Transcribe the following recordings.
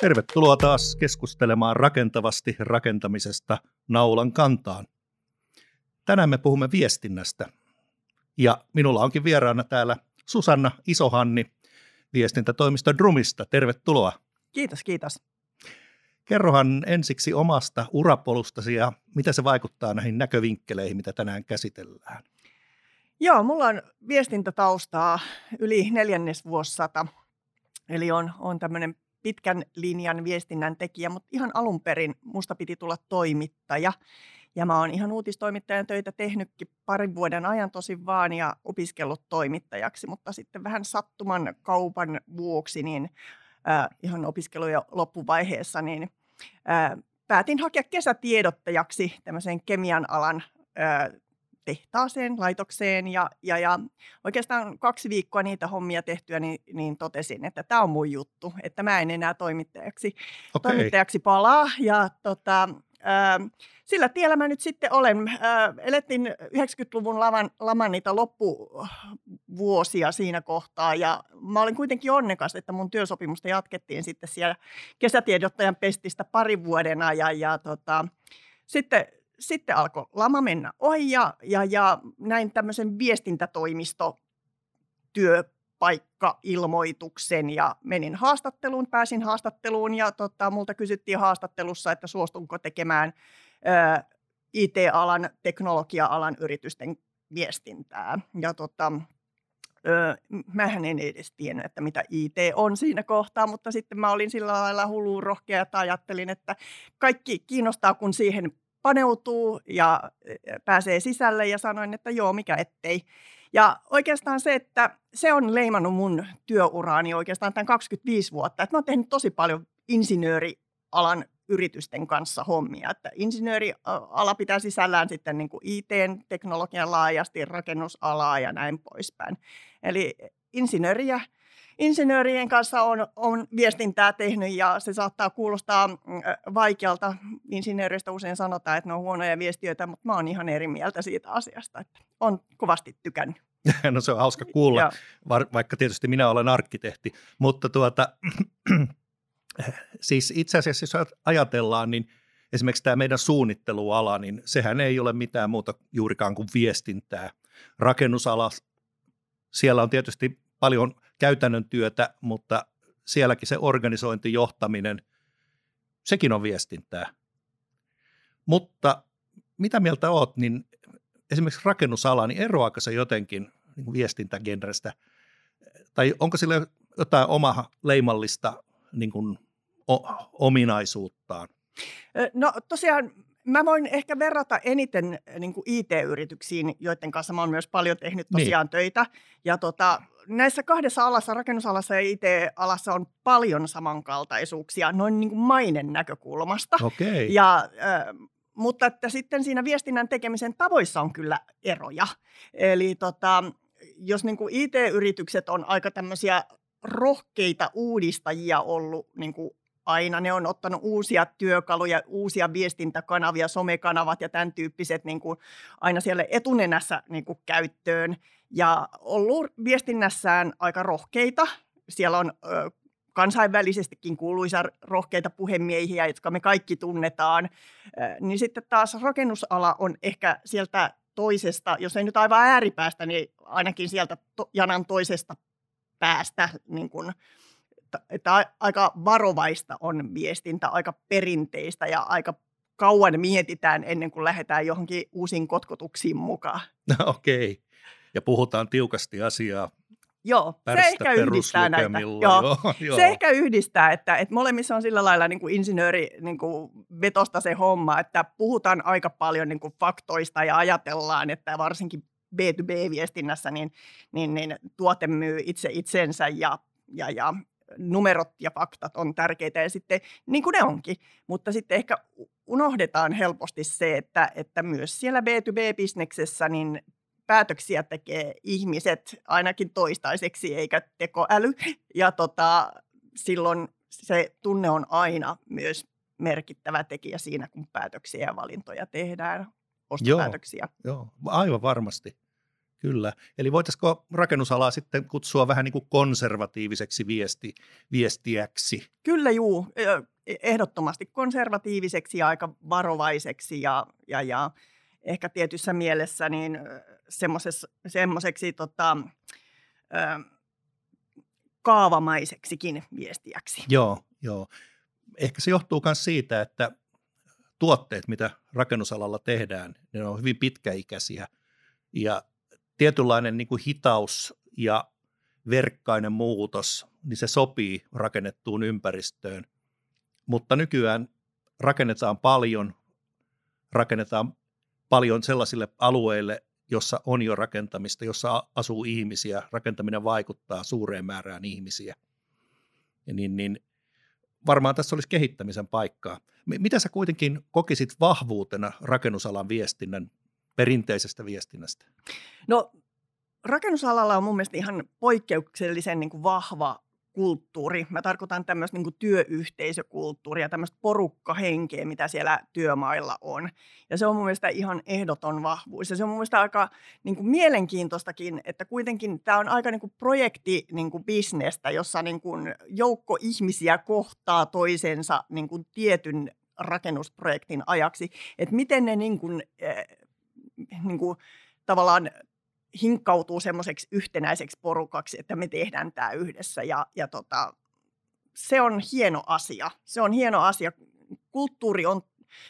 Tervetuloa taas keskustelemaan rakentavasti rakentamisesta naulan kantaan. Tänään me puhumme viestinnästä. Ja minulla onkin vieraana täällä Susanna Isohanni viestintätoimisto Drumista. Tervetuloa. Kiitos, kiitos. Kerrohan ensiksi omasta urapolustasi ja mitä se vaikuttaa näihin näkövinkkeleihin, mitä tänään käsitellään. Joo, mulla on viestintätaustaa yli neljännesvuosisata. Eli on, on tämmöinen pitkän linjan viestinnän tekijä, mutta ihan alun perin musta piti tulla toimittaja. Ja mä oon ihan uutistoimittajan töitä tehnytkin parin vuoden ajan tosi vaan ja opiskellut toimittajaksi, mutta sitten vähän sattuman kaupan vuoksi niin äh, ihan opiskelujen loppuvaiheessa niin äh, päätin hakea kesätiedottajaksi tämmöiseen kemian alan äh, tehtaaseen, laitokseen ja, ja, ja oikeastaan kaksi viikkoa niitä hommia tehtyä, niin, niin totesin, että tämä on mun juttu, että mä en enää toimittajaksi, okay. toimittajaksi palaa ja tota, ää, sillä tiellä mä nyt sitten olen. Ää, elettiin 90-luvun laman, laman niitä loppuvuosia siinä kohtaa ja mä olin kuitenkin onnekas, että mun työsopimusta jatkettiin sitten siellä kesätiedottajan pestistä parin vuoden ajan ja tota, sitten sitten alkoi lama mennä ohi ja, ja, ja näin tämmöisen viestintätoimisto työpaikka-ilmoituksen ja menin haastatteluun, pääsin haastatteluun ja tota, multa kysyttiin haastattelussa, että suostunko tekemään ö, IT-alan, teknologia-alan yritysten viestintää. Ja tota, Öö, mähän en edes tiennyt, että mitä IT on siinä kohtaa, mutta sitten mä olin sillä lailla hulluun rohkea, että ajattelin, että kaikki kiinnostaa, kun siihen paneutuu ja pääsee sisälle ja sanoin, että joo, mikä ettei. Ja oikeastaan se, että se on leimannut mun työuraani oikeastaan tämän 25 vuotta, että mä oon tehnyt tosi paljon insinöörialan yritysten kanssa hommia. Että insinööriala pitää sisällään sitten niin kuin IT-teknologian laajasti, rakennusalaa ja näin poispäin. Eli insinööriä insinöörien kanssa on, on viestintää tehnyt ja se saattaa kuulostaa mm, vaikealta. Insinööristä usein sanotaan, että ne on huonoja viestiöitä, mutta mä oon ihan eri mieltä siitä asiasta, että on kovasti tykännyt. No se on hauska kuulla, vaikka tietysti minä olen arkkitehti, mutta tuota, siis itse asiassa jos ajatellaan, niin esimerkiksi tämä meidän suunnitteluala, niin sehän ei ole mitään muuta juurikaan kuin viestintää. Rakennusala, siellä on tietysti paljon käytännön työtä, mutta sielläkin se organisointi, johtaminen, sekin on viestintää. Mutta mitä mieltä oot, niin esimerkiksi rakennusala, niin eroaako se jotenkin niin viestintägenrestä, tai onko sillä jotain omaa leimallista niin kuin, o- ominaisuuttaan? No tosiaan mä voin ehkä verrata eniten niin IT-yrityksiin, joiden kanssa mä oon myös paljon tehnyt niin. tosiaan niin. töitä. Ja tota, näissä kahdessa alassa, rakennusalassa ja IT-alassa on paljon samankaltaisuuksia noin niin kuin mainen näkökulmasta. Okay. Ja, äh, mutta että sitten siinä viestinnän tekemisen tavoissa on kyllä eroja. Eli tota, jos niin kuin IT-yritykset on aika tämmöisiä rohkeita uudistajia ollut niin kuin aina. Ne on ottanut uusia työkaluja, uusia viestintäkanavia, somekanavat ja tämän tyyppiset niin kuin aina siellä etunenässä niin kuin käyttöön. Ja ollut viestinnässään aika rohkeita. Siellä on ö, kansainvälisestikin kuuluisa rohkeita puhemiehiä, jotka me kaikki tunnetaan. Ö, niin sitten taas rakennusala on ehkä sieltä toisesta, jos ei nyt aivan ääripäästä, niin ainakin sieltä to, janan toisesta päästä niin kuin, että aika varovaista on viestintä, aika perinteistä ja aika kauan mietitään ennen kuin lähdetään johonkin uusiin kotkotuksiin mukaan. Okei. Okay. Ja puhutaan tiukasti asiaa Joo, se ehkä yhdistää näitä. Joo, joo, joo. Se ehkä yhdistää, että, että molemmissa on sillä lailla niin kuin insinööri niin kuin vetosta se homma, että puhutaan aika paljon niin kuin faktoista ja ajatellaan, että varsinkin B2B-viestinnässä niin, niin, niin tuote myy itse itsensä ja, ja, ja numerot ja faktat on tärkeitä ja sitten niin kuin ne onkin, mutta sitten ehkä unohdetaan helposti se, että, että myös siellä B2B-bisneksessä niin päätöksiä tekee ihmiset ainakin toistaiseksi eikä tekoäly ja tota, silloin se tunne on aina myös merkittävä tekijä siinä, kun päätöksiä ja valintoja tehdään, ostopäätöksiä. Joo, joo aivan varmasti. Kyllä. Eli voitaisiko rakennusalaa sitten kutsua vähän niin kuin konservatiiviseksi viesti, viestiäksi? Kyllä juu, ehdottomasti konservatiiviseksi ja aika varovaiseksi ja, ja, ja ehkä tietyssä mielessä niin semmoiseksi tota, kaavamaiseksikin viestiäksi. Joo, joo. Ehkä se johtuu myös siitä, että tuotteet, mitä rakennusalalla tehdään, ne on hyvin pitkäikäisiä ja tietynlainen niin kuin hitaus ja verkkainen muutos, niin se sopii rakennettuun ympäristöön. Mutta nykyään rakennetaan paljon, rakennetaan paljon sellaisille alueille, jossa on jo rakentamista, jossa asuu ihmisiä, rakentaminen vaikuttaa suureen määrään ihmisiä. Niin, niin varmaan tässä olisi kehittämisen paikkaa. Mitä sä kuitenkin kokisit vahvuutena rakennusalan viestinnän, perinteisestä viestinnästä? No rakennusalalla on mun mielestä ihan poikkeuksellisen niin kuin vahva kulttuuri. Mä tarkoitan tämmöistä niin työyhteisökulttuuria, tämmöistä porukkahenkeä, mitä siellä työmailla on. Ja se on mun mielestä ihan ehdoton vahvuus. Ja se on mun mielestä aika niin kuin mielenkiintoistakin, että kuitenkin tämä on aika niin kuin projekti niin kuin bisnestä, jossa niin kuin joukko ihmisiä kohtaa toisensa niin kuin tietyn rakennusprojektin ajaksi. Että miten ne niin kuin, äh, niin kuin, tavallaan hinkkautuu semmoiseksi yhtenäiseksi porukaksi, että me tehdään tämä yhdessä. Ja, ja tota, se on hieno asia. Se on hieno asia. Kulttuuri on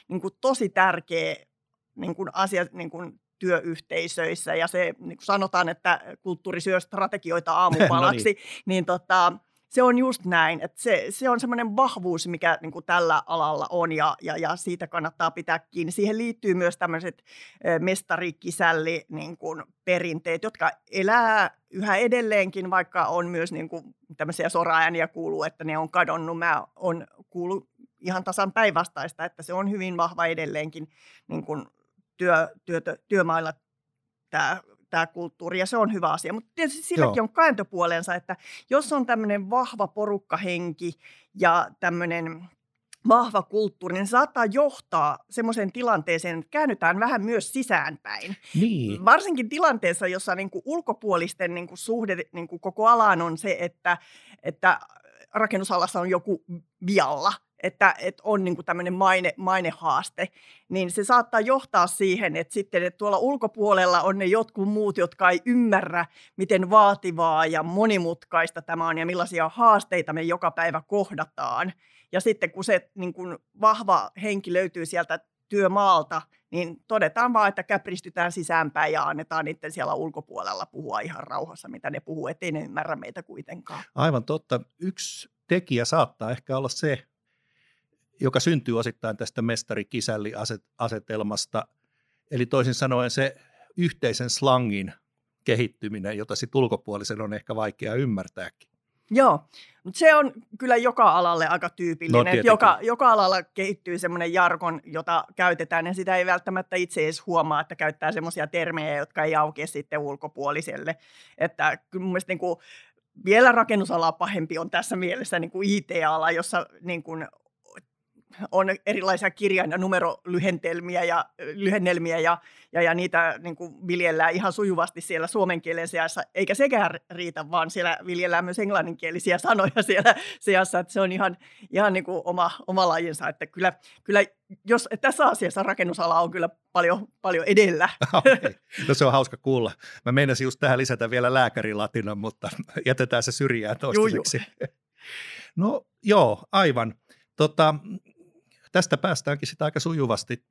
niin kuin, tosi tärkeä niin kuin, asia niin kuin, työyhteisöissä ja se niin kuin sanotaan, että kulttuuri syö strategioita aamupalaksi, no niin. niin tota, se on just näin, että se, se on semmoinen vahvuus, mikä niin kuin tällä alalla on ja, ja, ja siitä kannattaa pitää kiinni. Siihen liittyy myös tämmöiset mestarikisälli niin kuin perinteet, jotka elää yhä edelleenkin, vaikka on myös niin kuin tämmöisiä soraääniä kuuluu, että ne on kadonnut. Mä on kuullut ihan tasan päinvastaista, että se on hyvin vahva edelleenkin niin kuin työ, työ, työmailla tämä tämä kulttuuri ja se on hyvä asia. Mutta tietysti silläkin Joo. on kääntöpuolensa, että jos on tämmöinen vahva porukkahenki ja tämmöinen vahva kulttuuri, niin se saattaa johtaa semmoiseen tilanteeseen, että käännytään vähän myös sisäänpäin. Niin. Varsinkin tilanteessa, jossa niin kuin ulkopuolisten niin kuin suhde niin kuin koko alaan on se, että, että rakennusalassa on joku vialla – että, että on niin tämmöinen maine, mainehaaste, niin se saattaa johtaa siihen, että sitten että tuolla ulkopuolella on ne jotkut muut, jotka ei ymmärrä, miten vaativaa ja monimutkaista tämä on ja millaisia haasteita me joka päivä kohdataan. Ja sitten kun se niin kuin vahva henki löytyy sieltä työmaalta, niin todetaan vaan, että käpristytään sisäänpäin ja annetaan niiden siellä ulkopuolella puhua ihan rauhassa, mitä ne puhuu, ettei ne ymmärrä meitä kuitenkaan. Aivan totta. Yksi tekijä saattaa ehkä olla se, joka syntyy osittain tästä mestari-kisälli-asetelmasta. Eli toisin sanoen se yhteisen slangin kehittyminen, jota sitten ulkopuolisen on ehkä vaikea ymmärtääkin. Joo, mutta se on kyllä joka alalle aika tyypillinen. No, joka, joka alalla kehittyy semmoinen jargon, jota käytetään, ja sitä ei välttämättä itse edes huomaa, että käyttää semmoisia termejä, jotka ei aukea sitten ulkopuoliselle. Että kyllä mun mielestä niin kuin vielä rakennusalaa pahempi on tässä mielessä niin kuin IT-ala, jossa niin kuin on erilaisia kirjain- ja numerolyhentelmiä ja, lyhennelmiä ja, ja, ja niitä niin kuin viljellään ihan sujuvasti siellä suomen kielen seassa, eikä sekään riitä, vaan siellä viljellään myös englanninkielisiä sanoja siellä seassa, että se on ihan, ihan niin kuin oma, oma lajinsa, että kyllä, kyllä jos tässä asiassa rakennusala on kyllä paljon, paljon edellä. Okay. No se on hauska kuulla. Mä meinasin just tähän lisätä vielä lääkärilatinan, mutta jätetään se syrjään toistaiseksi. No joo, aivan. Tota, tästä päästäänkin sitä aika sujuvasti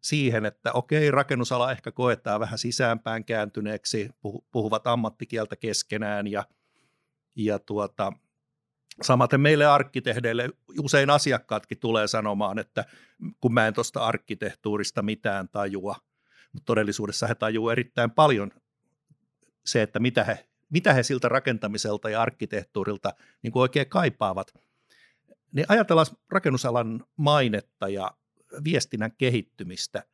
siihen, että okei, rakennusala ehkä koetaan vähän sisäänpään kääntyneeksi, puhuvat ammattikieltä keskenään ja, ja tuota, samaten meille arkkitehdeille usein asiakkaatkin tulee sanomaan, että kun mä en tuosta arkkitehtuurista mitään tajua, mutta todellisuudessa he tajuu erittäin paljon se, että mitä he, mitä he siltä rakentamiselta ja arkkitehtuurilta niin oikein kaipaavat – niin ajatellaan rakennusalan mainetta ja viestinnän kehittymistä.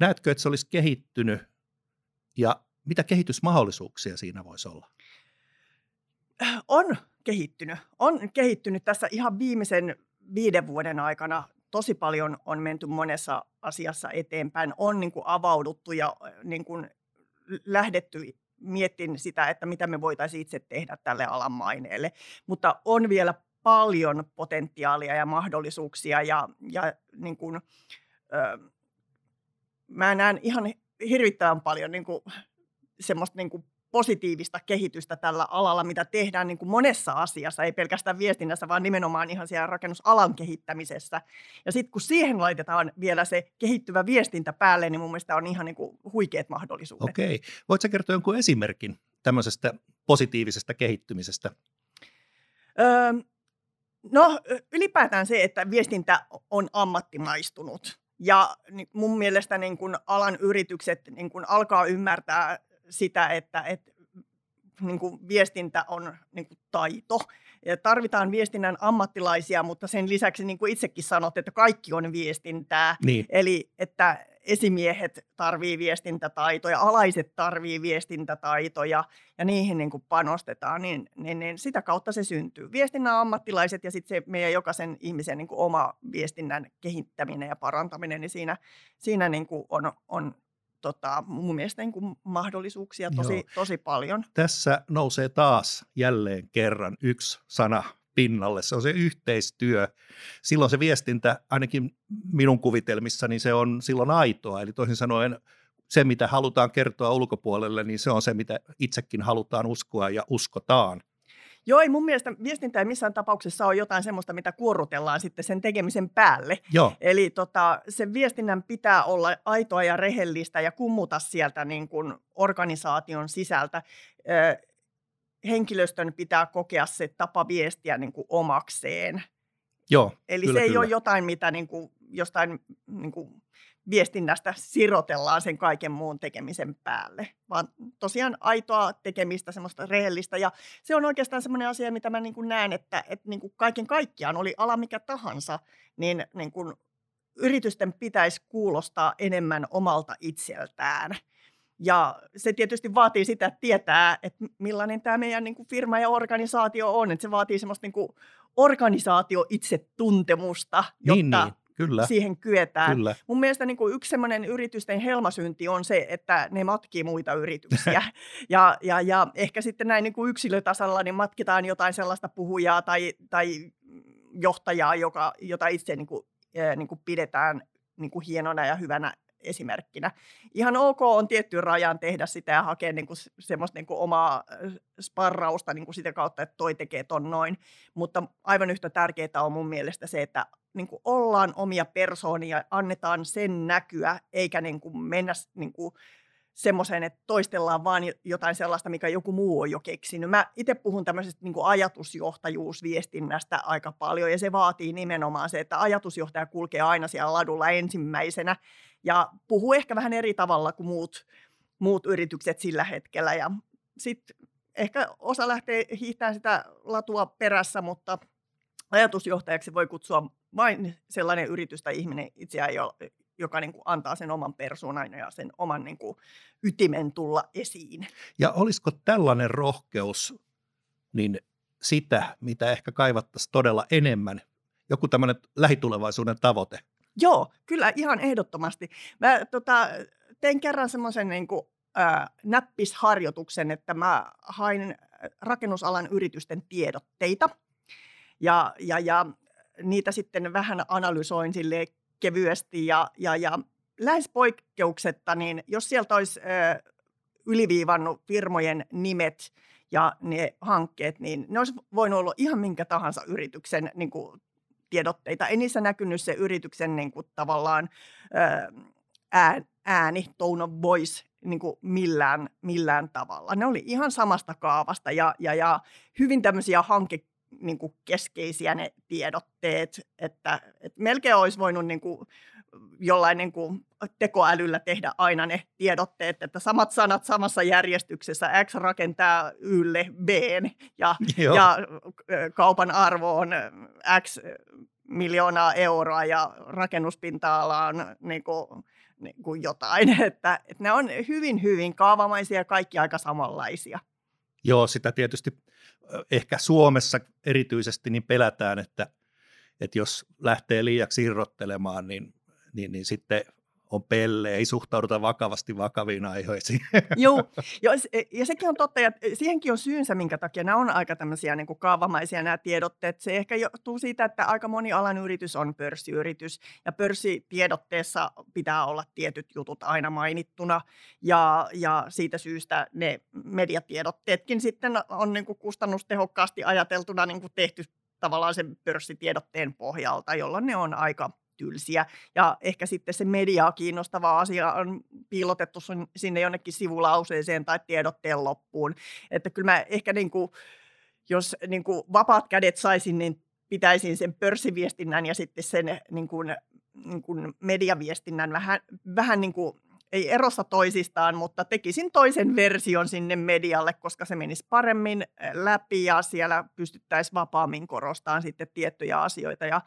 Näetkö, että se olisi kehittynyt ja mitä kehitysmahdollisuuksia siinä voisi olla? On kehittynyt. On kehittynyt tässä ihan viimeisen viiden vuoden aikana. Tosi paljon on menty monessa asiassa eteenpäin. On niin kuin avauduttu ja niin kuin lähdetty miettin sitä, että mitä me voitaisiin itse tehdä tälle alan maineelle. Mutta on vielä paljon potentiaalia ja mahdollisuuksia ja, ja niin kuin, ö, mä näen ihan hirvittävän paljon niin kuin, semmoista niin kuin positiivista kehitystä tällä alalla, mitä tehdään niin kuin monessa asiassa, ei pelkästään viestinnässä, vaan nimenomaan ihan siellä rakennusalan kehittämisessä. Ja sitten kun siihen laitetaan vielä se kehittyvä viestintä päälle, niin mun mielestä on ihan niin kuin huikeat mahdollisuudet. Okei. Voitko kertoa jonkun esimerkin tämmöisestä positiivisesta kehittymisestä? Öö, no ylipäätään se, että viestintä on ammattimaistunut. Ja mun mielestä niin kun alan yritykset niin kun alkaa ymmärtää sitä, että, että niin kuin viestintä on niin kuin taito. Ja tarvitaan viestinnän ammattilaisia, mutta sen lisäksi niin kuin itsekin sanot, että kaikki on viestintää. Niin. Eli että esimiehet tarvii viestintätaitoja, alaiset tarvii viestintätaitoja ja niihin niin kuin panostetaan, niin, niin, niin sitä kautta se syntyy. Viestinnän ammattilaiset ja sitten se meidän jokaisen ihmisen niin kuin oma viestinnän kehittäminen ja parantaminen, niin siinä, siinä niin kuin on, on tota, mun mielestä niin kuin mahdollisuuksia tosi, tosi paljon. Tässä nousee taas jälleen kerran yksi sana pinnalle, se on se yhteistyö. Silloin se viestintä, ainakin minun kuvitelmissani, niin se on silloin aitoa, eli toisin sanoen se, mitä halutaan kertoa ulkopuolelle, niin se on se, mitä itsekin halutaan uskoa ja uskotaan. Joo, ei mun mielestä viestintä ei missään tapauksessa ole jotain semmoista, mitä kuorrutellaan sitten sen tekemisen päälle. Joo. Eli tota, sen viestinnän pitää olla aitoa ja rehellistä ja kummuta sieltä niin kuin organisaation sisältä. Ö, henkilöstön pitää kokea se tapa viestiä niin kuin omakseen. Joo, Eli kyllä, se ei kyllä. ole jotain, mitä niin kuin, jostain niin kuin viestinnästä sirotellaan sen kaiken muun tekemisen päälle, vaan tosiaan aitoa tekemistä, semmoista rehellistä. Ja se on oikeastaan semmoinen asia, mitä mä niin kuin näen, että, että niin kuin kaiken kaikkiaan, oli ala mikä tahansa, niin, niin kuin yritysten pitäisi kuulostaa enemmän omalta itseltään. Ja se tietysti vaatii sitä, että tietää, että millainen tämä meidän niin kuin firma ja organisaatio on. Että se vaatii semmoista niin kuin organisaatio itsetuntemusta, jotta Niin, niin, kyllä, siihen kyetään. kyllä. Mun mielestä niin kuin yksi semmoinen yritysten helmasynti on se, että ne matkii muita yrityksiä. ja, ja, ja ehkä sitten näin niin kuin yksilötasolla niin matkitaan jotain sellaista puhujaa tai, tai johtajaa, joka, jota itse niin kuin, niin kuin pidetään niin kuin hienona ja hyvänä esimerkkinä. Ihan ok on tiettyyn rajan tehdä sitä ja hakea niin kuin semmoista niin kuin omaa eh, sparrausta niin kuin sitä kautta, että toi tekee ton noin. Mutta aivan yhtä tärkeää on mun mielestä se, että niin kuin ollaan omia persoonia, annetaan sen näkyä, eikä niin kuin mennä niin kuin semmoiseen, että toistellaan vaan jotain sellaista, mikä joku muu on jo keksinyt. Mä itse puhun tämmöisestä niin ajatusjohtajuusviestinnästä aika paljon, ja se vaatii nimenomaan se, että ajatusjohtaja kulkee aina siellä ladulla ensimmäisenä, ja puhuu ehkä vähän eri tavalla kuin muut, muut yritykset sillä hetkellä, ja sitten ehkä osa lähtee hiihtämään sitä latua perässä, mutta ajatusjohtajaksi voi kutsua vain sellainen yritys tai ihminen itseään, joka niin kuin antaa sen oman persoonan ja sen oman niin kuin ytimen tulla esiin. Ja olisiko tällainen rohkeus niin sitä, mitä ehkä kaivattaisiin todella enemmän, joku tämmöinen lähitulevaisuuden tavoite? Joo, kyllä ihan ehdottomasti. Mä tota, tein kerran semmoisen niin kuin, äh, näppisharjoituksen, että mä hain rakennusalan yritysten tiedotteita ja, ja, ja niitä sitten vähän analysoin sille kevyesti ja, ja, ja lähes poikkeuksetta, niin jos sieltä olisi ö, yliviivannut firmojen nimet ja ne hankkeet, niin ne olisi voinut olla ihan minkä tahansa yrityksen niin kuin, tiedotteita. Ei niissä näkynyt se yrityksen niin kuin, tavallaan ö, ääni, tone of voice niin kuin millään, millään tavalla. Ne oli ihan samasta kaavasta ja, ja, ja hyvin tämmöisiä hanke niin kuin keskeisiä ne tiedotteet, että, että melkein olisi voinut niin kuin jollain niin kuin tekoälyllä tehdä aina ne tiedotteet, että samat sanat samassa järjestyksessä, X rakentaa Ylle B ja, ja kaupan arvo on X miljoonaa euroa ja rakennuspinta-ala on niin kuin, niin kuin jotain, että, että ne on hyvin, hyvin kaavamaisia ja kaikki aika samanlaisia. Joo, sitä tietysti ehkä Suomessa erityisesti niin pelätään, että, että jos lähtee liiaksi irrottelemaan, niin, niin, niin sitten on pelle, ei suhtauduta vakavasti vakaviin aiheisiin. Joo, ja sekin on totta, ja siihenkin on syynsä, minkä takia nämä on aika tämmöisiä niin kuin kaavamaisia nämä tiedotteet. Se ehkä johtuu siitä, että aika moni alan yritys on pörssiyritys, ja pörssitiedotteessa pitää olla tietyt jutut aina mainittuna, ja, ja siitä syystä ne mediatiedotteetkin sitten on niin kuin kustannustehokkaasti ajateltuna niin kuin tehty tavallaan sen pörssitiedotteen pohjalta, jolloin ne on aika tylsiä. Ja ehkä sitten se mediaa kiinnostava asia on piilotettu sinne jonnekin sivulauseeseen tai tiedotteen loppuun. Että kyllä mä ehkä niin kuin, jos niin kuin vapaat kädet saisin, niin pitäisin sen pörssiviestinnän ja sitten sen niin kuin, niin kuin mediaviestinnän vähän, vähän niin kuin ei erossa toisistaan, mutta tekisin toisen version sinne medialle, koska se menisi paremmin läpi ja siellä pystyttäisiin vapaammin korostamaan sitten tiettyjä asioita. Ja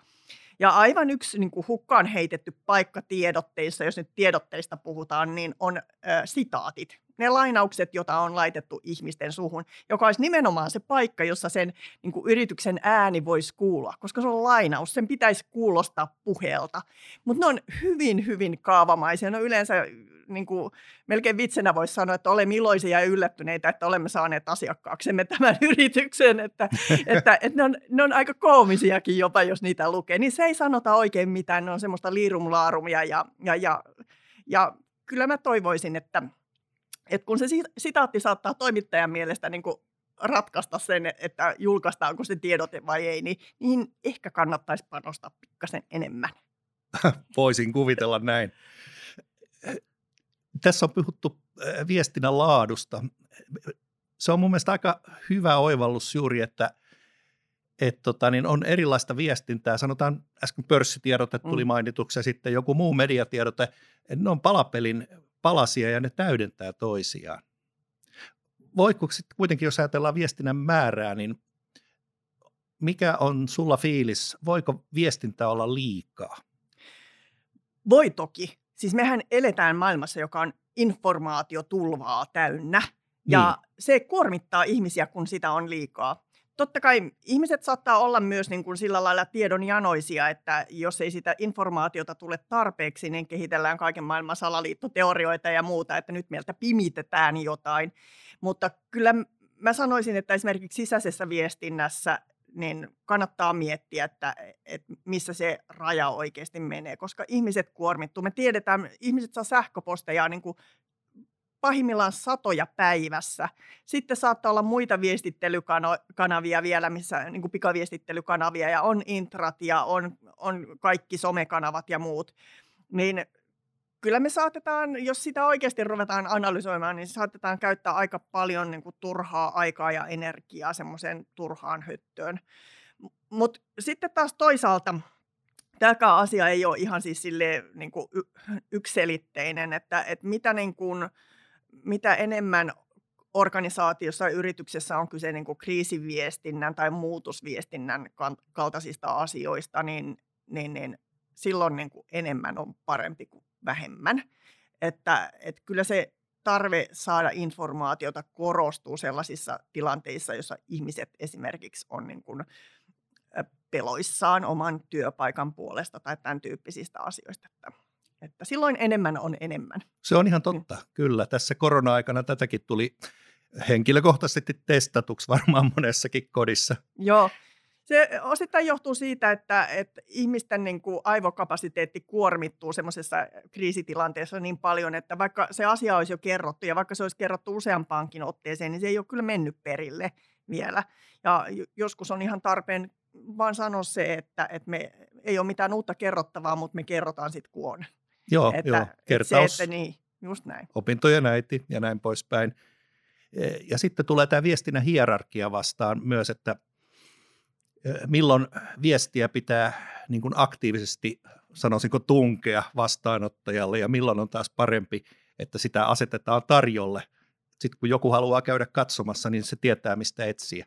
ja aivan yksi niin kuin hukkaan heitetty paikka tiedotteissa, jos nyt tiedotteista puhutaan, niin on ö, sitaatit. Ne lainaukset, joita on laitettu ihmisten suhun, joka olisi nimenomaan se paikka, jossa sen niin kuin yrityksen ääni voisi kuulla, koska se on lainaus, sen pitäisi kuulostaa puheelta. Mutta ne on hyvin, hyvin kaavamaisia. Ne on yleensä niin kuin, melkein vitsenä voisi sanoa, että olemme iloisia ja yllättyneitä, että olemme saaneet asiakkaaksemme tämän yrityksen, että, että, että ne, on, ne on aika koomisiakin jopa, jos niitä lukee. Niin se ei sanota oikein mitään, ne on semmoista liirumlaarumia ja, ja, ja, ja kyllä mä toivoisin, että, että kun se sitaatti saattaa toimittajan mielestä niin kuin ratkaista sen, että julkaistaanko se tiedote vai ei, niin niihin ehkä kannattaisi panostaa pikkasen enemmän. Voisin kuvitella näin tässä on puhuttu äh, viestinnän laadusta. Se on mun mielestä aika hyvä oivallus juuri, että et tota, niin on erilaista viestintää. Sanotaan äsken pörssitiedote tuli mm. mainituksi ja sitten joku muu mediatiedote. Ne on palapelin palasia ja ne täydentää toisiaan. Voiko sitten kuitenkin, jos ajatellaan viestinnän määrää, niin mikä on sulla fiilis? Voiko viestintä olla liikaa? Voi toki. Siis mehän eletään maailmassa, joka on informaatiotulvaa täynnä. Ja niin. se kuormittaa ihmisiä, kun sitä on liikaa. Totta kai ihmiset saattaa olla myös niin kuin sillä lailla tiedonjanoisia, että jos ei sitä informaatiota tule tarpeeksi, niin kehitellään kaiken maailman salaliittoteorioita ja muuta, että nyt meiltä pimitetään jotain. Mutta kyllä mä sanoisin, että esimerkiksi sisäisessä viestinnässä niin kannattaa miettiä, että, että missä se raja oikeasti menee, koska ihmiset kuormittuu. Me tiedetään, ihmiset saa sähköposteja niin kuin pahimmillaan satoja päivässä. Sitten saattaa olla muita viestittelykanavia vielä, missä niin kuin pikaviestittelykanavia ja on intrat ja on, on kaikki somekanavat ja muut. Niin kyllä me saatetaan, jos sitä oikeasti ruvetaan analysoimaan, niin saatetaan käyttää aika paljon niin kuin turhaa aikaa ja energiaa semmoiseen turhaan höttöön. Mutta sitten taas toisaalta tämäkään asia ei ole ihan siis sille niin kuin ykselitteinen, että, että mitä, niin kuin, mitä enemmän organisaatiossa ja yrityksessä on kyse niin kuin kriisiviestinnän tai muutosviestinnän kaltaisista asioista, niin, niin, niin silloin niin kuin enemmän on parempi kuin vähemmän. Että, että kyllä se tarve saada informaatiota korostuu sellaisissa tilanteissa, joissa ihmiset esimerkiksi on niin kuin peloissaan oman työpaikan puolesta tai tämän tyyppisistä asioista. Että, että silloin enemmän on enemmän. Se on ihan totta, mm. kyllä. Tässä korona-aikana tätäkin tuli henkilökohtaisesti testatuksi varmaan monessakin kodissa. Joo, se osittain johtuu siitä, että, että ihmisten niin kuin aivokapasiteetti kuormittuu semmoisessa kriisitilanteessa niin paljon, että vaikka se asia olisi jo kerrottu ja vaikka se olisi kerrottu useampaankin otteeseen, niin se ei ole kyllä mennyt perille vielä. Ja joskus on ihan tarpeen vaan sanoa se, että, että me ei ole mitään uutta kerrottavaa, mutta me kerrotaan sitten kun on. Joo, että, joo. kertaus, se, että niin, just näin. opintojen äiti ja näin poispäin. E, ja sitten tulee tämä viestinnän hierarkia vastaan myös, että – milloin viestiä pitää niin kuin aktiivisesti, sanoisinko, tunkea vastaanottajalle ja milloin on taas parempi, että sitä asetetaan tarjolle. Sitten kun joku haluaa käydä katsomassa, niin se tietää, mistä etsiä.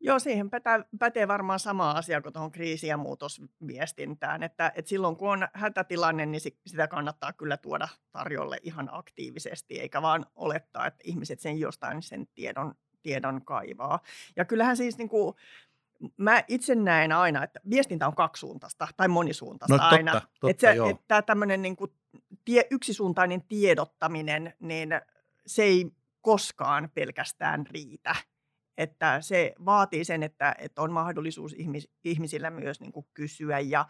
Joo, siihen pätee, varmaan sama asia kuin tuohon kriisi- ja muutosviestintään, että, että silloin kun on hätätilanne, niin sitä kannattaa kyllä tuoda tarjolle ihan aktiivisesti, eikä vaan olettaa, että ihmiset sen jostain sen tiedon, tiedon kaivaa. Ja kyllähän siis niin kuin, mä itse näen aina, että viestintä on kaksisuuntaista tai monisuuntaista no, totta, aina. Totta, että, se, että tämmöinen niin kuin tie, yksisuuntainen tiedottaminen, niin se ei koskaan pelkästään riitä. Että se vaatii sen, että, että on mahdollisuus ihmis, ihmisillä myös niin kuin kysyä ja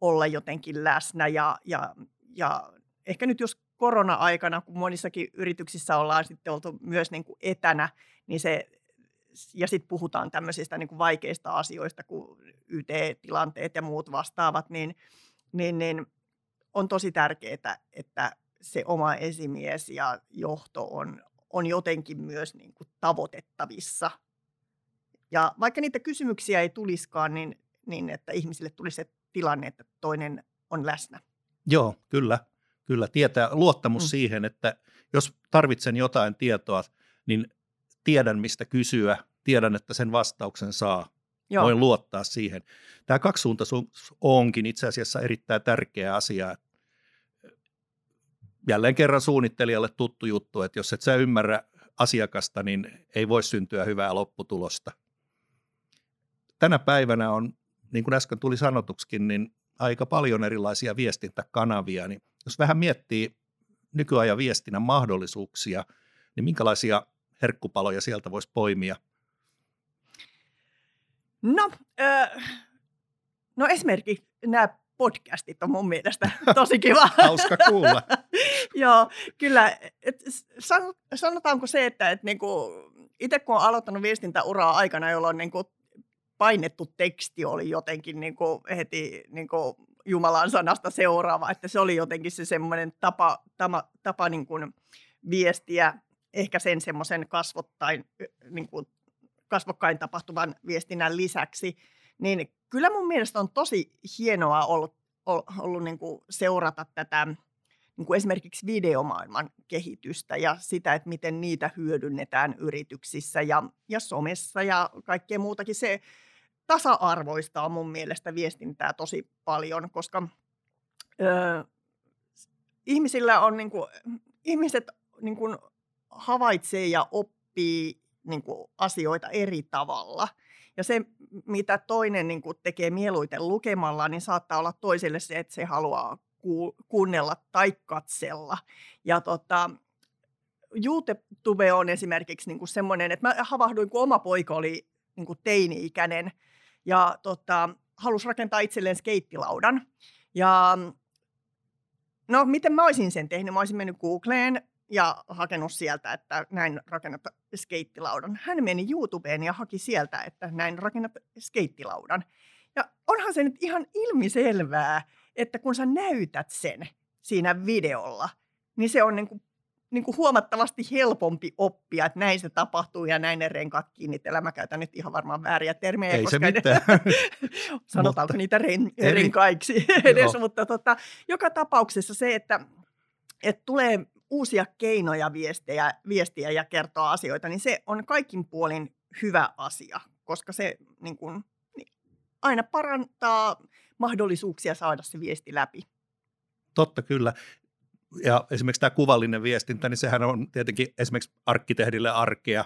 olla jotenkin läsnä. Ja, ja, ja ehkä nyt jos korona-aikana, kun monissakin yrityksissä ollaan sitten oltu myös niin kuin etänä, niin se ja sitten puhutaan tämmöisistä niin kuin vaikeista asioista kuin YT-tilanteet ja muut vastaavat, niin, niin, niin on tosi tärkeää, että se oma esimies ja johto on, on jotenkin myös niin kuin tavoitettavissa. Ja vaikka niitä kysymyksiä ei tuliskaan, niin, niin että ihmisille tulisi se tilanne, että toinen on läsnä. Joo, kyllä. Kyllä, tietää luottamus mm. siihen, että jos tarvitsen jotain tietoa, niin tiedän mistä kysyä, tiedän, että sen vastauksen saa. Joo. Voin luottaa siihen. Tämä kaksisuuntaisuus onkin itse asiassa erittäin tärkeä asia. Jälleen kerran suunnittelijalle tuttu juttu, että jos et sä ymmärrä asiakasta, niin ei voi syntyä hyvää lopputulosta. Tänä päivänä on, niin kuin äsken tuli sanotuksikin, niin aika paljon erilaisia viestintäkanavia, niin jos vähän miettii nykyajan viestinnän mahdollisuuksia, niin minkälaisia herkkupaloja sieltä voisi poimia? No, äh, no esimerkiksi nämä podcastit on mun mielestä tosi kiva. Hauska kuulla. Joo, kyllä. Et sanotaanko se, että et niinku, itse kun olen aloittanut viestintäuraa aikana, jolloin niinku painettu teksti oli jotenkin niinku heti niinku Jumalan sanasta seuraava, että se oli jotenkin se semmoinen tapa, tapa, tapa niin kuin viestiä ehkä sen semmoisen kasvottain, niin kuin kasvokkain tapahtuvan viestinnän lisäksi, niin kyllä mun mielestä on tosi hienoa ollut, ollut niin kuin seurata tätä niin kuin esimerkiksi videomaailman kehitystä ja sitä, että miten niitä hyödynnetään yrityksissä ja, ja somessa ja kaikkea muutakin. Se tasa-arvoistaa mun mielestä viestintää tosi paljon, koska ö, ihmisillä on niin kuin, ihmiset niin kuin havaitsee ja oppii niin kuin asioita eri tavalla. Ja se, mitä toinen niin kuin tekee mieluiten lukemalla, niin saattaa olla toiselle se, että se haluaa kuunnella tai katsella. Ja tota, YouTube on esimerkiksi niin kuin semmoinen, että mä havahduin, kun oma poika oli niin kuin teini-ikäinen ja tota, halusi rakentaa itselleen skeittilaudan. Ja no, miten mä olisin sen tehnyt? Mä olisin mennyt Googleen ja hakenut sieltä, että näin rakennat skeittilaudan. Hän meni YouTubeen ja haki sieltä, että näin rakennat skeittilaudan. Ja onhan se nyt ihan ilmiselvää, että kun sä näytät sen siinä videolla, niin se on niin kuin, niin kuin huomattavasti helpompi oppia, että näin se tapahtuu ja näin ne renkaat kiinnitellään. Mä käytän nyt ihan varmaan vääriä termejä. Ei koska se mitään. sanotaanko niitä ren, renkaiksi edes, mutta tota, joka tapauksessa se, että, että tulee uusia keinoja viestiä, viestiä ja kertoa asioita, niin se on kaikin puolin hyvä asia, koska se niin kuin, niin aina parantaa mahdollisuuksia saada se viesti läpi. Totta kyllä. Ja esimerkiksi tämä kuvallinen viestintä, niin sehän on tietenkin esimerkiksi arkkitehdille arkea.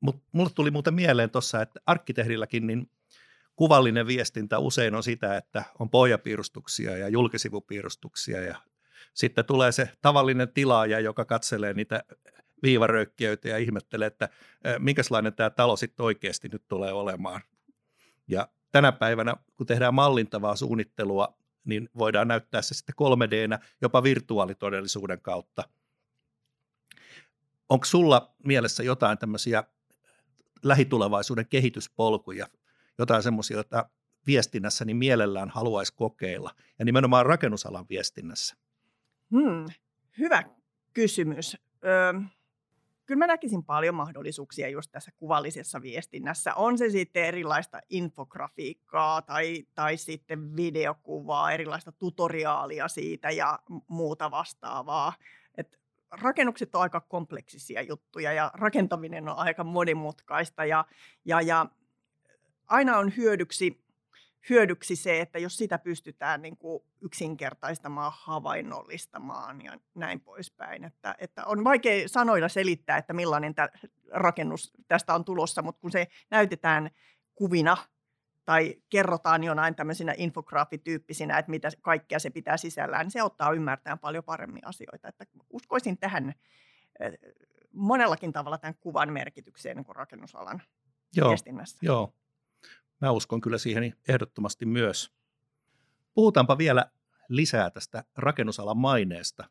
Mutta mulle tuli muuten mieleen tuossa, että arkkitehdilläkin niin kuvallinen viestintä usein on sitä, että on pohjapiirustuksia ja julkisivupiirustuksia ja sitten tulee se tavallinen tilaaja, joka katselee niitä viivaröykkiöitä ja ihmettelee, että minkälainen tämä talo sitten oikeasti nyt tulee olemaan. Ja tänä päivänä, kun tehdään mallintavaa suunnittelua, niin voidaan näyttää se sitten 3 d jopa virtuaalitodellisuuden kautta. Onko sulla mielessä jotain tämmöisiä lähitulevaisuuden kehityspolkuja, jotain semmoisia, joita viestinnässä niin mielellään haluaisi kokeilla, ja nimenomaan rakennusalan viestinnässä? Hmm, hyvä kysymys. Öö, kyllä mä näkisin paljon mahdollisuuksia just tässä kuvallisessa viestinnässä. On se sitten erilaista infografiikkaa tai, tai sitten videokuvaa, erilaista tutoriaalia siitä ja muuta vastaavaa. Et rakennukset on aika kompleksisia juttuja ja rakentaminen on aika monimutkaista ja, ja, ja aina on hyödyksi hyödyksi se, että jos sitä pystytään niin kuin yksinkertaistamaan, havainnollistamaan ja näin poispäin. Että, että on vaikea sanoilla selittää, että millainen tä, rakennus tästä on tulossa, mutta kun se näytetään kuvina tai kerrotaan jonain tämmöisinä infograafityyppisinä, että mitä kaikkea se pitää sisällään, niin se auttaa ymmärtämään paljon paremmin asioita. Että uskoisin tähän monellakin tavalla tämän kuvan merkitykseen niin rakennusalan joo, viestinnässä. Joo, mä uskon kyllä siihen ehdottomasti myös. Puhutaanpa vielä lisää tästä rakennusalan maineesta.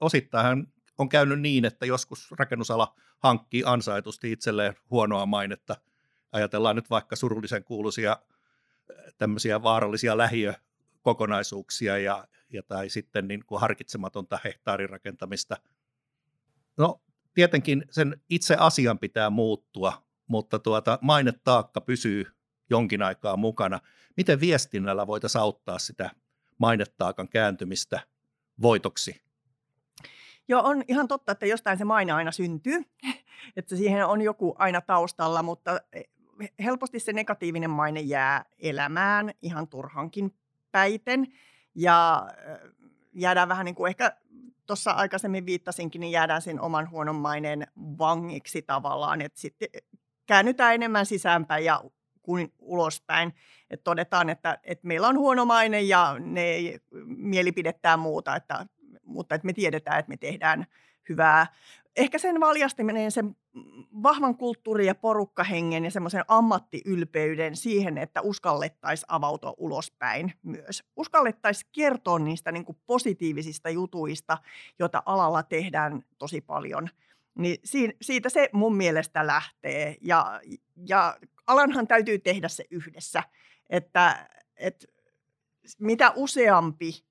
Osittain on käynyt niin, että joskus rakennusala hankkii ansaitusti itselleen huonoa mainetta. Ajatellaan nyt vaikka surullisen kuuluisia tämmöisiä vaarallisia lähiökokonaisuuksia ja, ja tai sitten niin kuin harkitsematonta hehtaarirakentamista. No tietenkin sen itse asian pitää muuttua, mutta tuota, mainetaakka pysyy jonkin aikaa mukana. Miten viestinnällä voitaisiin auttaa sitä mainetaakan kääntymistä voitoksi? Joo, on ihan totta, että jostain se maine aina syntyy, että siihen on joku aina taustalla, mutta helposti se negatiivinen maine jää elämään ihan turhankin päiten ja jäädään vähän niin kuin ehkä tuossa aikaisemmin viittasinkin, niin jäädään sen oman huonon maineen vangiksi tavallaan, että sitten käännytään enemmän sisäänpäin ja kuin ulospäin. Että todetaan, että, että meillä on huono maine ja ne mielipidettää muuta, että, mutta että me tiedetään, että me tehdään hyvää. Ehkä sen valjastaminen, sen vahvan kulttuuri- ja porukkahengen ja semmoisen ammattiylpeyden siihen, että uskallettaisiin avautua ulospäin myös. Uskallettaisiin kertoa niistä niin kuin positiivisista jutuista, joita alalla tehdään tosi paljon. Niin siitä se mun mielestä lähtee ja, ja alanhan täytyy tehdä se yhdessä, että, että mitä useampi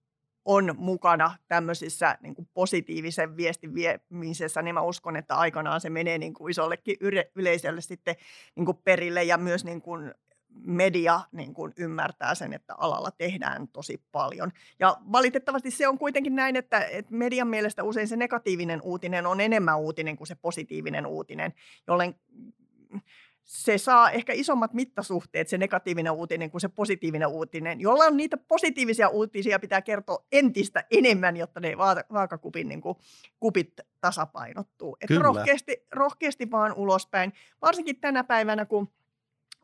on mukana tämmöisissä niin kuin positiivisen viestin viemisessä, niin mä uskon, että aikanaan se menee niin kuin isollekin yleisölle sitten niin kuin perille ja myös niin kuin media niin kuin ymmärtää sen, että alalla tehdään tosi paljon. Ja valitettavasti se on kuitenkin näin, että, että median mielestä usein se negatiivinen uutinen on enemmän uutinen kuin se positiivinen uutinen, jollen se saa ehkä isommat mittasuhteet, se negatiivinen uutinen kuin se positiivinen uutinen, jolla on niitä positiivisia uutisia pitää kertoa entistä enemmän, jotta ne vaakakupin niin kuin, kupit tasapainottuu. Että rohkeasti, rohkeasti vaan ulospäin, varsinkin tänä päivänä, kun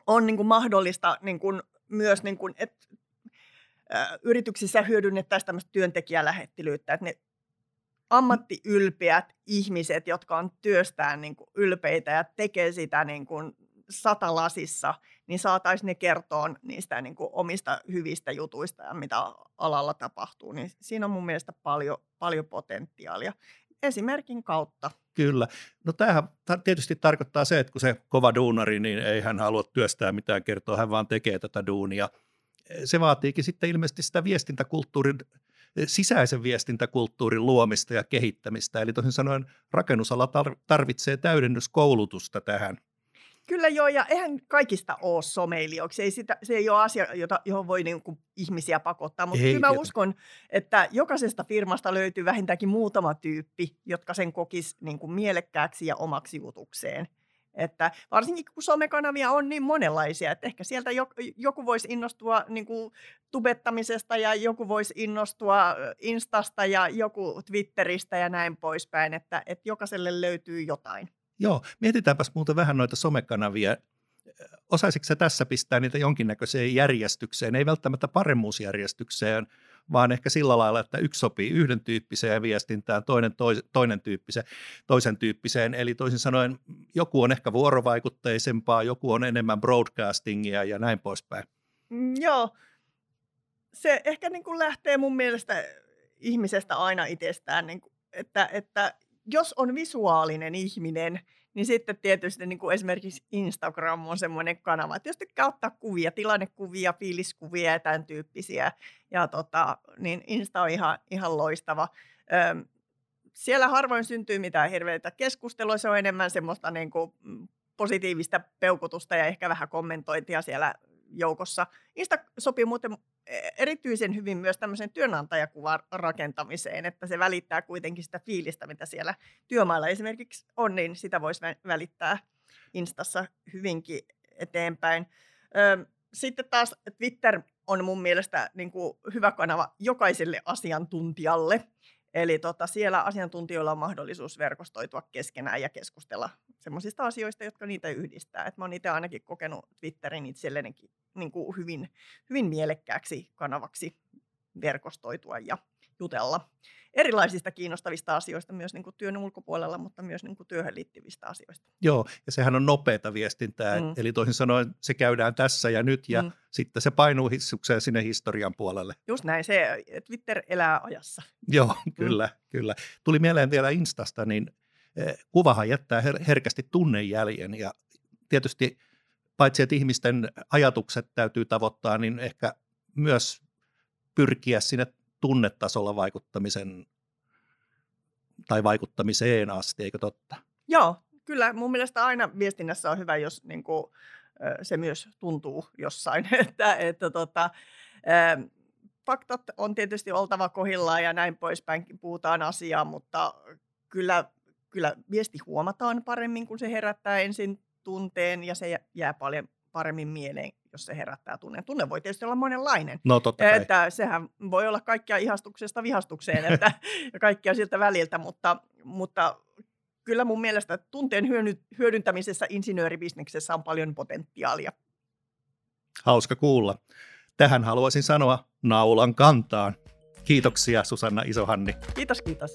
on niin kuin mahdollista niin kuin, myös, niin kuin, että yrityksissä hyödynnettäisiin tämmöistä työntekijälähettilyyttä, että ne ammattiylpeät ihmiset, jotka on työstään niin kuin ylpeitä ja tekee sitä niin kuin satalasissa, niin saataisiin ne kertoa niistä niin kuin omista hyvistä jutuista ja mitä alalla tapahtuu. Niin siinä on mun mielestä paljon, paljon potentiaalia esimerkin kautta. Kyllä. No tämähän tietysti tarkoittaa se, että kun se kova duunari, niin ei hän halua työstää mitään kertoa, hän vaan tekee tätä duunia. Se vaatiikin sitten ilmeisesti sitä viestintäkulttuurin, sisäisen viestintäkulttuurin luomista ja kehittämistä. Eli toisin sanoen rakennusala tarvitsee täydennyskoulutusta tähän. Kyllä joo, ja eihän kaikista ole someilijoiksi. Ei sitä, se ei ole asia, jota, johon voi niin kuin ihmisiä pakottaa, mutta ei, kyllä mä uskon, että jokaisesta firmasta löytyy vähintäänkin muutama tyyppi, jotka sen kokis niin kuin mielekkääksi ja omaksi jutukseen. Että varsinkin kun somekanavia on niin monenlaisia, että ehkä sieltä joku voisi innostua niin kuin tubettamisesta ja joku voisi innostua Instasta ja joku Twitteristä ja näin poispäin, että, että jokaiselle löytyy jotain. Joo, mietitäänpäs muuten vähän noita somekanavia. Osaisitko sä tässä pistää niitä jonkinnäköiseen järjestykseen, ei välttämättä paremmuusjärjestykseen, vaan ehkä sillä lailla, että yksi sopii yhden tyyppiseen viestintään, toinen tois, toinen tyyppiseen, toisen tyyppiseen. Eli toisin sanoen joku on ehkä vuorovaikutteisempaa, joku on enemmän broadcastingia ja näin poispäin. Mm, joo, se ehkä niin kuin lähtee mun mielestä ihmisestä aina itsestään, niin kuin, että, että jos on visuaalinen ihminen, niin sitten tietysti niin kuin esimerkiksi Instagram on semmoinen kanava, että jos tykkää ottaa kuvia, tilannekuvia, fiiliskuvia ja tämän tyyppisiä, ja tota, niin Insta on ihan, ihan loistava. Öm, siellä harvoin syntyy mitään hirveitä keskustelua, se on enemmän semmoista niin kuin mm, positiivista peukutusta ja ehkä vähän kommentointia siellä joukossa. Insta sopii muuten e, erityisen hyvin myös tämmöiseen työnantajakuvan rakentamiseen, että se välittää kuitenkin sitä fiilistä, mitä siellä työmailla esimerkiksi on, niin sitä voisi välittää Instassa hyvinkin eteenpäin. Sitten taas Twitter on mun mielestä niin kuin hyvä kanava jokaiselle asiantuntijalle. Eli tota, siellä asiantuntijoilla on mahdollisuus verkostoitua keskenään ja keskustella semmoisista asioista, jotka niitä yhdistää. Et mä oon itse ainakin kokenut Twitterin itsellenikin niin kuin hyvin, hyvin mielekkääksi kanavaksi verkostoitua ja jutella erilaisista kiinnostavista asioista myös niin kuin työn ulkopuolella, mutta myös niin kuin työhön liittyvistä asioista. Joo, ja sehän on nopeata viestintää, mm. eli toisin sanoen se käydään tässä ja nyt, ja mm. sitten se painuu hissukseen sinne historian puolelle. Just näin, se Twitter elää ajassa. Joo, kyllä, mm. kyllä. Tuli mieleen vielä Instasta, niin eh, kuvahan jättää her- herkästi tunnejäljen, ja tietysti paitsi että ihmisten ajatukset täytyy tavoittaa, niin ehkä myös pyrkiä sinne tunnetasolla vaikuttamisen tai vaikuttamiseen asti, eikö totta? Joo, kyllä. Mun mielestä aina viestinnässä on hyvä, jos niin kuin, se myös tuntuu jossain. että, että tota, faktat on tietysti oltava kohillaan ja näin poispäin, puhutaan asiaa, mutta kyllä, kyllä viesti huomataan paremmin, kun se herättää ensin tunteen ja se jää paljon paremmin mieleen, jos se herättää tunnen. Tunne voi tietysti olla monenlainen. No totta kai. Että sehän voi olla kaikkia ihastuksesta vihastukseen että, ja kaikkia siltä väliltä, mutta, mutta kyllä mun mielestä tunteen hyödyntämisessä insinööribisneksessä on paljon potentiaalia. Hauska kuulla. Tähän haluaisin sanoa naulan kantaan. Kiitoksia Susanna Isohanni. Kiitos, kiitos.